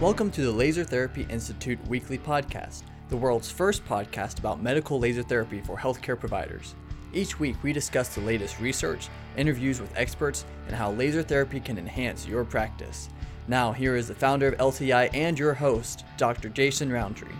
Welcome to the Laser Therapy Institute weekly podcast, the world's first podcast about medical laser therapy for healthcare providers. Each week, we discuss the latest research, interviews with experts, and how laser therapy can enhance your practice. Now, here is the founder of LTI and your host, Dr. Jason Roundtree.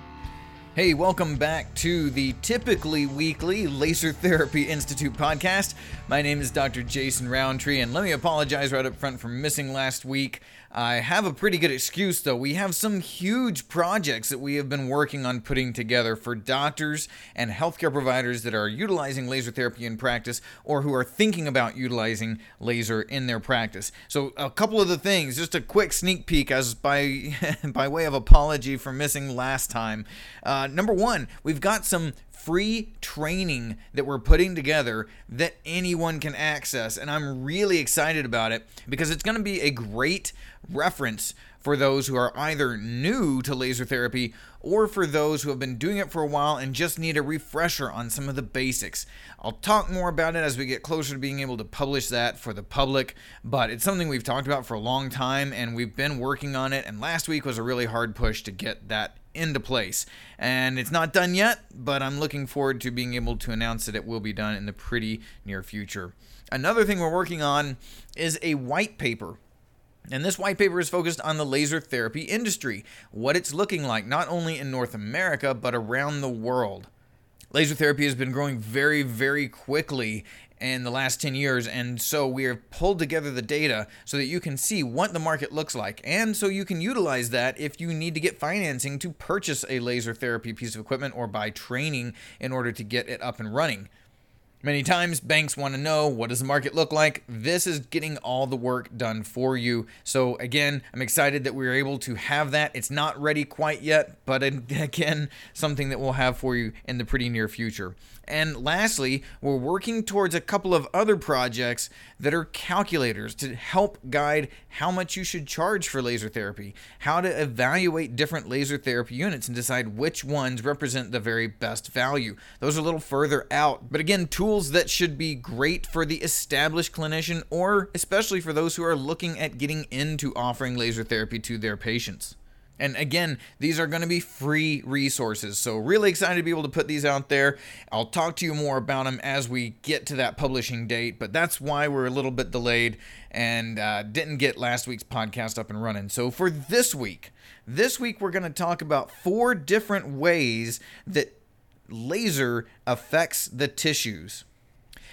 Hey, welcome back to the typically weekly Laser Therapy Institute podcast. My name is Dr. Jason Roundtree, and let me apologize right up front for missing last week. I have a pretty good excuse though. We have some huge projects that we have been working on putting together for doctors and healthcare providers that are utilizing laser therapy in practice or who are thinking about utilizing laser in their practice. So, a couple of the things, just a quick sneak peek as by by way of apology for missing last time. Uh, number one, we've got some free training that we're putting together that anyone can access. And I'm really excited about it because it's going to be a great reference for those who are either new to laser therapy or for those who have been doing it for a while and just need a refresher on some of the basics. I'll talk more about it as we get closer to being able to publish that for the public, but it's something we've talked about for a long time and we've been working on it. And last week was a really hard push to get that into place. And it's not done yet, but I'm looking forward to being able to announce that it will be done in the pretty near future. Another thing we're working on is a white paper. And this white paper is focused on the laser therapy industry, what it's looking like, not only in North America, but around the world. Laser therapy has been growing very, very quickly in the last 10 years. And so we have pulled together the data so that you can see what the market looks like. And so you can utilize that if you need to get financing to purchase a laser therapy piece of equipment or buy training in order to get it up and running. Many times banks want to know what does the market look like. This is getting all the work done for you. So again, I'm excited that we are able to have that. It's not ready quite yet, but again, something that we'll have for you in the pretty near future. And lastly, we're working towards a couple of other projects that are calculators to help guide how much you should charge for laser therapy, how to evaluate different laser therapy units and decide which ones represent the very best value. Those are a little further out, but again, tools that should be great for the established clinician or especially for those who are looking at getting into offering laser therapy to their patients. And again, these are going to be free resources. So, really excited to be able to put these out there. I'll talk to you more about them as we get to that publishing date, but that's why we're a little bit delayed and uh, didn't get last week's podcast up and running. So, for this week, this week we're going to talk about four different ways that laser affects the tissues.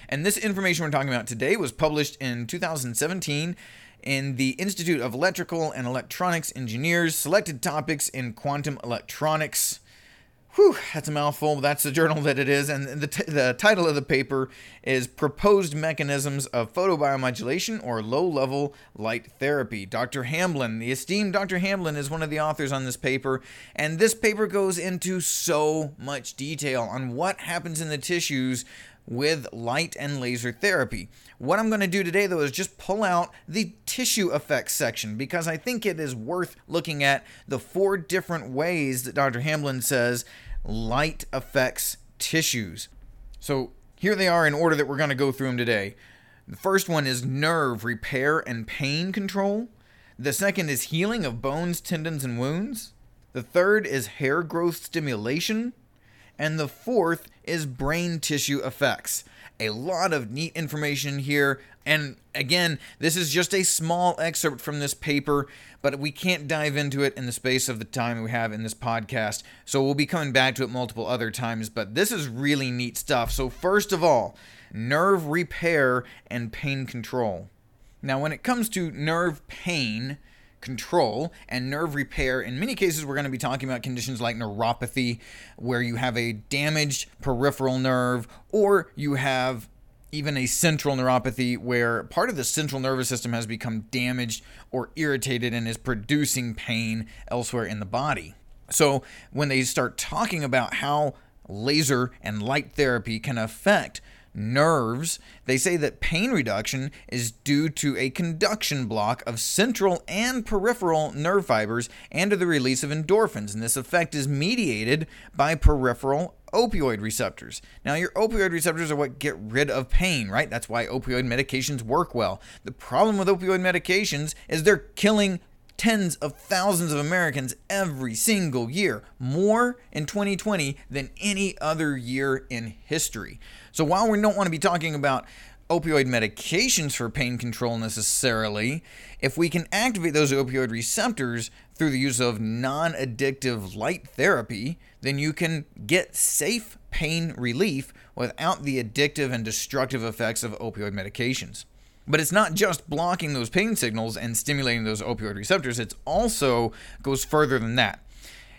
And this information we're talking about today was published in 2017 in the Institute of Electrical and Electronics Engineers, selected topics in quantum electronics. Whew, that's a mouthful, that's the journal that it is. And the, t- the title of the paper is Proposed Mechanisms of Photobiomodulation or Low Level Light Therapy. Dr. Hamblin, the esteemed Dr. Hamblin, is one of the authors on this paper. And this paper goes into so much detail on what happens in the tissues with light and laser therapy. What I'm going to do today, though, is just pull out the tissue effects section because I think it is worth looking at the four different ways that Dr. Hamblin says light affects tissues. So here they are in order that we're going to go through them today. The first one is nerve repair and pain control. The second is healing of bones, tendons, and wounds. The third is hair growth stimulation and the fourth is brain tissue effects. A lot of neat information here. And again, this is just a small excerpt from this paper, but we can't dive into it in the space of the time we have in this podcast. So we'll be coming back to it multiple other times, but this is really neat stuff. So, first of all, nerve repair and pain control. Now, when it comes to nerve pain, control and nerve repair. In many cases, we're going to be talking about conditions like neuropathy, where you have a damaged peripheral nerve, or you have even a central neuropathy where part of the central nervous system has become damaged or irritated and is producing pain elsewhere in the body. So, when they start talking about how laser and light therapy can affect nerves, they say that pain reduction is due to a conduction block of central and peripheral nerve fibers and to the release of endorphins. And this effect is mediated by peripheral opioid receptors. Now, your opioid receptors are what get rid of pain, right? That's why opioid medications work well. The problem with opioid medications is they're killing tens of thousands of Americans every single year, more in 2020 than any other year in history. So while we don't want to be talking about opioid medications for pain control necessarily, if we can activate those opioid receptors through the use of non addictive light therapy, then you can get safe pain relief without the addictive and destructive effects of opioid medications. But it's not just blocking those pain signals and stimulating those opioid receptors, it also goes further than that.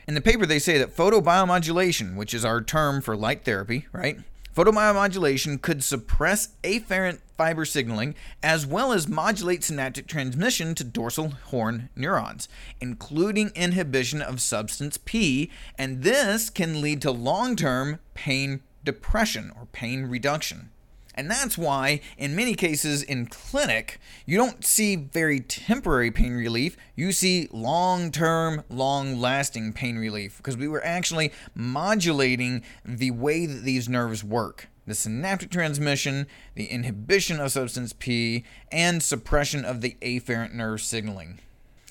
In the paper, they say that photobiomodulation, which is our term for light therapy, right? Photobiomodulation could suppress afferent fiber signaling as well as modulate synaptic transmission to dorsal horn neurons, including inhibition of substance P, and this can lead to long term pain depression or pain reduction. And that's why, in many cases in clinic, you don't see very temporary pain relief. You see long term, long lasting pain relief because we were actually modulating the way that these nerves work the synaptic transmission, the inhibition of substance P, and suppression of the afferent nerve signaling.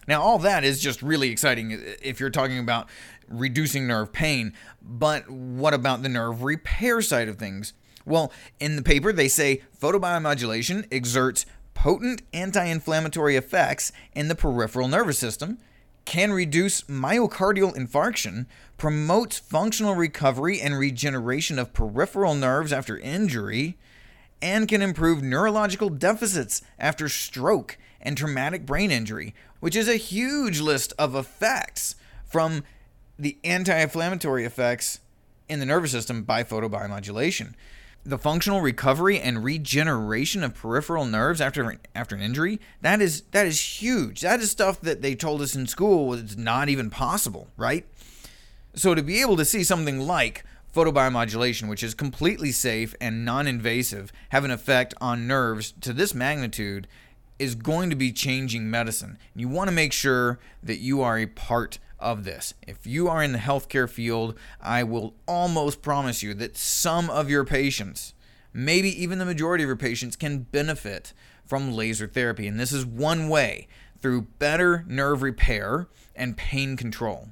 Now, all that is just really exciting if you're talking about reducing nerve pain, but what about the nerve repair side of things? Well, in the paper, they say photobiomodulation exerts potent anti inflammatory effects in the peripheral nervous system, can reduce myocardial infarction, promotes functional recovery and regeneration of peripheral nerves after injury, and can improve neurological deficits after stroke and traumatic brain injury, which is a huge list of effects from the anti inflammatory effects in the nervous system by photobiomodulation the functional recovery and regeneration of peripheral nerves after after an injury that is that is huge. That is stuff that they told us in school was not even possible right? So to be able to see something like photobiomodulation which is completely safe and non-invasive have an effect on nerves to this magnitude is going to be changing medicine. You want to make sure that you are a part of this. If you are in the healthcare field, I will almost promise you that some of your patients, maybe even the majority of your patients, can benefit from laser therapy. And this is one way through better nerve repair and pain control.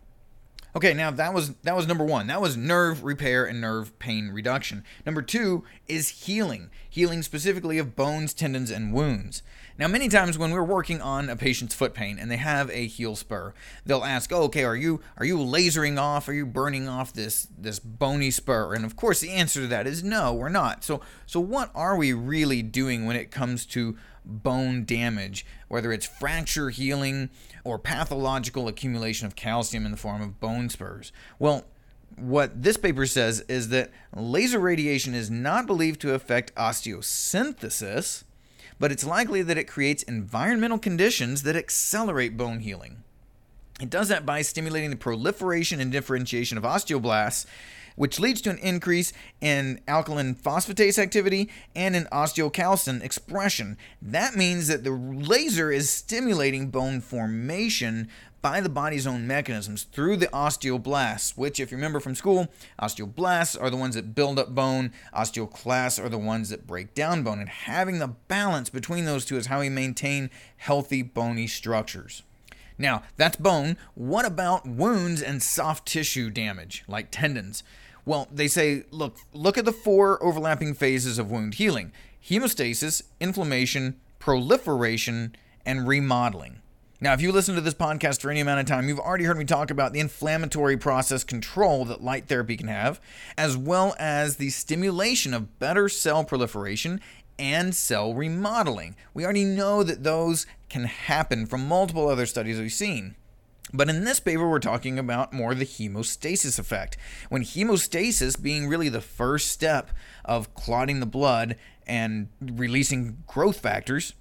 Okay, now that was that was number 1. That was nerve repair and nerve pain reduction. Number 2 is healing, healing specifically of bones, tendons and wounds. Now, many times when we're working on a patient's foot pain and they have a heel spur, they'll ask, oh, "Okay, are you are you lasering off? Are you burning off this this bony spur?" And of course, the answer to that is no, we're not. So, so what are we really doing when it comes to bone damage, whether it's fracture healing or pathological accumulation of calcium in the form of bone spurs? Well, what this paper says is that laser radiation is not believed to affect osteosynthesis but it's likely that it creates environmental conditions that accelerate bone healing. It does that by stimulating the proliferation and differentiation of osteoblasts, which leads to an increase in alkaline phosphatase activity and in osteocalcin expression. That means that the laser is stimulating bone formation by the body's own mechanisms through the osteoblasts, which, if you remember from school, osteoblasts are the ones that build up bone, osteoclasts are the ones that break down bone. And having the balance between those two is how we maintain healthy bony structures. Now, that's bone. What about wounds and soft tissue damage, like tendons? Well, they say, look, look at the four overlapping phases of wound healing hemostasis, inflammation, proliferation, and remodeling. Now, if you listen to this podcast for any amount of time, you've already heard me talk about the inflammatory process control that light therapy can have, as well as the stimulation of better cell proliferation and cell remodeling. We already know that those can happen from multiple other studies we've seen. But in this paper, we're talking about more the hemostasis effect. When hemostasis being really the first step of clotting the blood and releasing growth factors,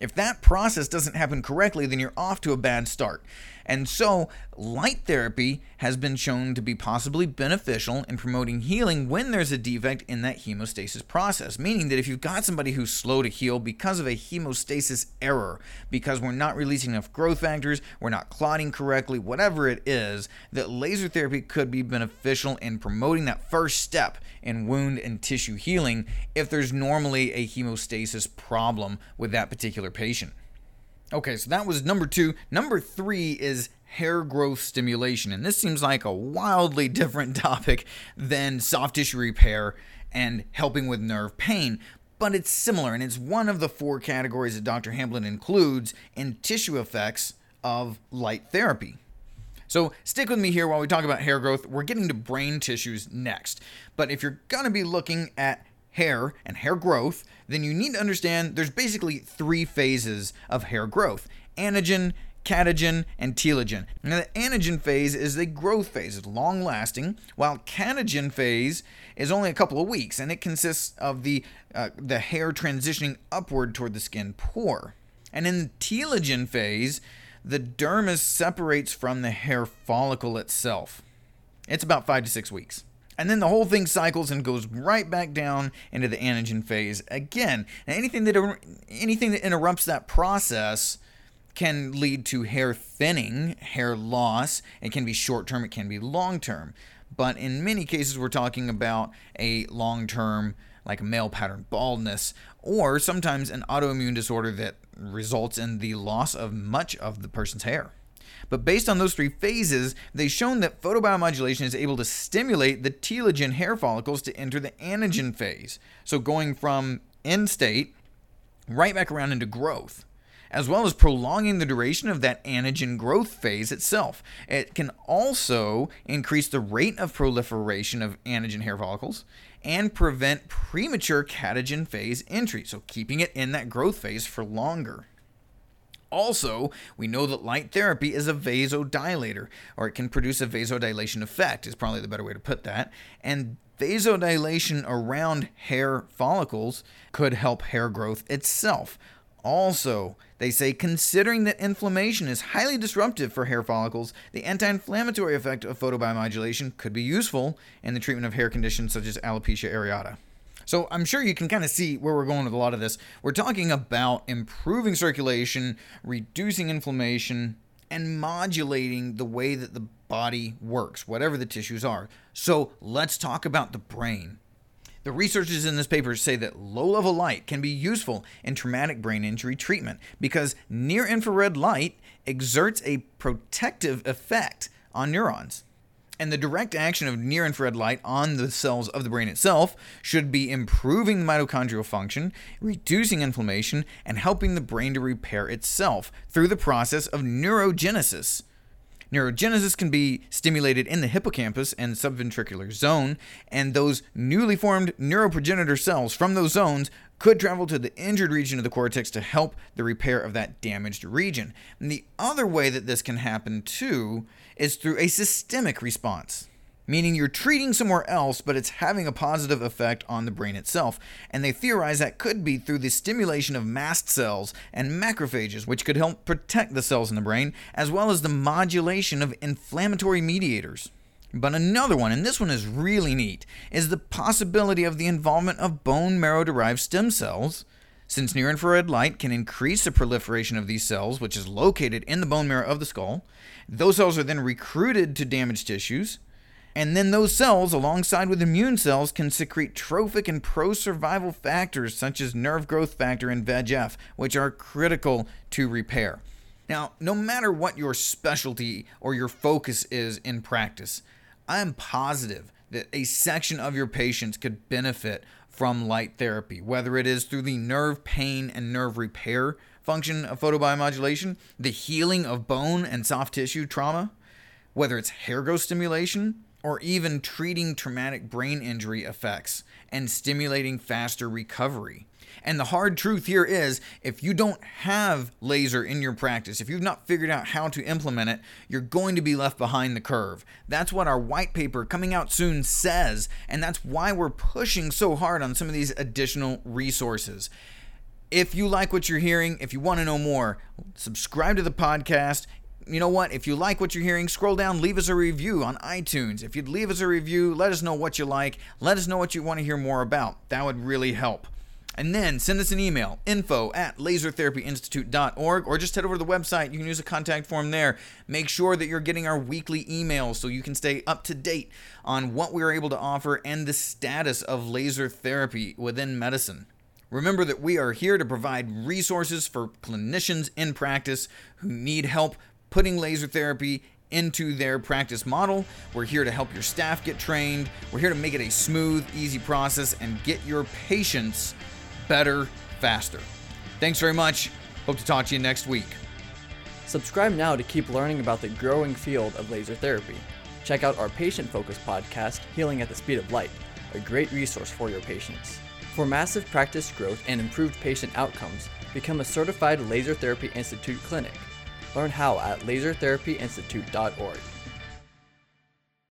if that process doesn't happen correctly, then you're off to a bad start. And so, light therapy has been shown to be possibly beneficial in promoting healing when there's a defect in that hemostasis process. Meaning that if you've got somebody who's slow to heal because of a hemostasis error, because we're not releasing enough growth factors, we're not clotting correctly, whatever it is, that laser therapy could be beneficial in promoting that first step in wound and tissue healing if there's normally a hemostasis problem with that particular patient. Okay, so that was number two. Number three is hair growth stimulation. And this seems like a wildly different topic than soft tissue repair and helping with nerve pain. But it's similar, and it's one of the four categories that Dr. Hamblin includes in tissue effects of light therapy. So stick with me here while we talk about hair growth. We're getting to brain tissues next. But if you're going to be looking at hair and hair growth, then you need to understand there's basically three phases of hair growth anagen, catagen, and telogen. Now, the anagen phase is the growth phase, it's long lasting, while catagen phase is only a couple of weeks, and it consists of the, uh, the hair transitioning upward toward the skin pore. And in the telogen phase, the dermis separates from the hair follicle itself. It's about five to six weeks. And then the whole thing cycles and goes right back down into the anagen phase again. And anything that er, anything that interrupts that process can lead to hair thinning, hair loss. It can be short term, it can be long term. But in many cases, we're talking about a long term, like male pattern baldness, or sometimes an autoimmune disorder that results in the loss of much of the person's hair. But based on those three phases, they've shown that photobiomodulation is able to stimulate the telogen hair follicles to enter the anagen phase. So going from end state right back around into growth as well as prolonging the duration of that anagen growth phase itself. It can also increase the rate of proliferation of anagen hair follicles and prevent premature catagen phase entry, so keeping it in that growth phase for longer. Also, we know that light therapy is a vasodilator, or it can produce a vasodilation effect, is probably the better way to put that. And vasodilation around hair follicles could help hair growth itself. Also, they say considering that inflammation is highly disruptive for hair follicles, the anti inflammatory effect of photobiomodulation could be useful in the treatment of hair conditions such as alopecia areata. So I'm sure you can kind of see where we're going with a lot of this. We're talking about improving circulation, reducing inflammation, and modulating the way that the body works, whatever the tissues are. So let's talk about the brain. The researchers in this paper say that low level light can be useful in traumatic brain injury treatment because near infrared light exerts a protective effect on neurons. And the direct action of near infrared light on the cells of the brain itself should be improving mitochondrial function, reducing inflammation, and helping the brain to repair itself through the process of neurogenesis. Neurogenesis can be stimulated in the hippocampus and subventricular zone, and those newly formed neuroprogenitor cells from those zones could travel to the injured region of the cortex to help the repair of that damaged region. And the other way that this can happen too is through a systemic response meaning you're treating somewhere else, but it's having a positive effect on the brain itself. And they theorize that could be through the stimulation of mast cells and macrophages, which could help protect the cells in the brain, as well as the modulation of inflammatory mediators. But another one, and this one is really neat, is the possibility of the involvement of bone marrow derived stem cells. Since near infrared light can increase the proliferation of these cells, which is located in the bone marrow of the skull, those cells are then recruited to damaged tissues, and then those cells, alongside with immune cells, can secrete trophic and pro survival factors such as nerve growth factor and VEGF, which are critical to repair. Now, no matter what your specialty or your focus is in practice, I am positive that a section of your patients could benefit from light therapy, whether it is through the nerve pain and nerve repair function of photobiomodulation, the healing of bone and soft tissue trauma, whether it's hair growth stimulation, or even treating traumatic brain injury effects and stimulating faster recovery. And the hard truth here is if you don't have laser in your practice, if you've not figured out how to implement it, you're going to be left behind the curve. That's what our white paper coming out soon says, and that's why we're pushing so hard on some of these additional resources. If you like what you're hearing, if you want to know more, subscribe to the podcast you know what? If you like what you're hearing, scroll down, leave us a review on iTunes. If you'd leave us a review, let us know what you like. Let us know what you want to hear more about. That would really help. And then send us an email, info at lasertherapyinstitute.org, or just head over to the website. You can use a contact form there. Make sure that you're getting our weekly emails so you can stay up to date on what we're able to offer and the status of laser therapy within medicine. Remember that we are here to provide resources for clinicians in practice who need help putting laser therapy into their practice model. We're here to help your staff get trained. We're here to make it a smooth, easy process and get your patients better faster. Thanks very much. Hope to talk to you next week. Subscribe now to keep learning about the growing field of laser therapy. Check out our patient focused podcast, Healing at the Speed of Light, a great resource for your patients. For massive practice growth and improved patient outcomes, become a certified Laser Therapy Institute clinic. Learn how at lasertherapyinstitute.org.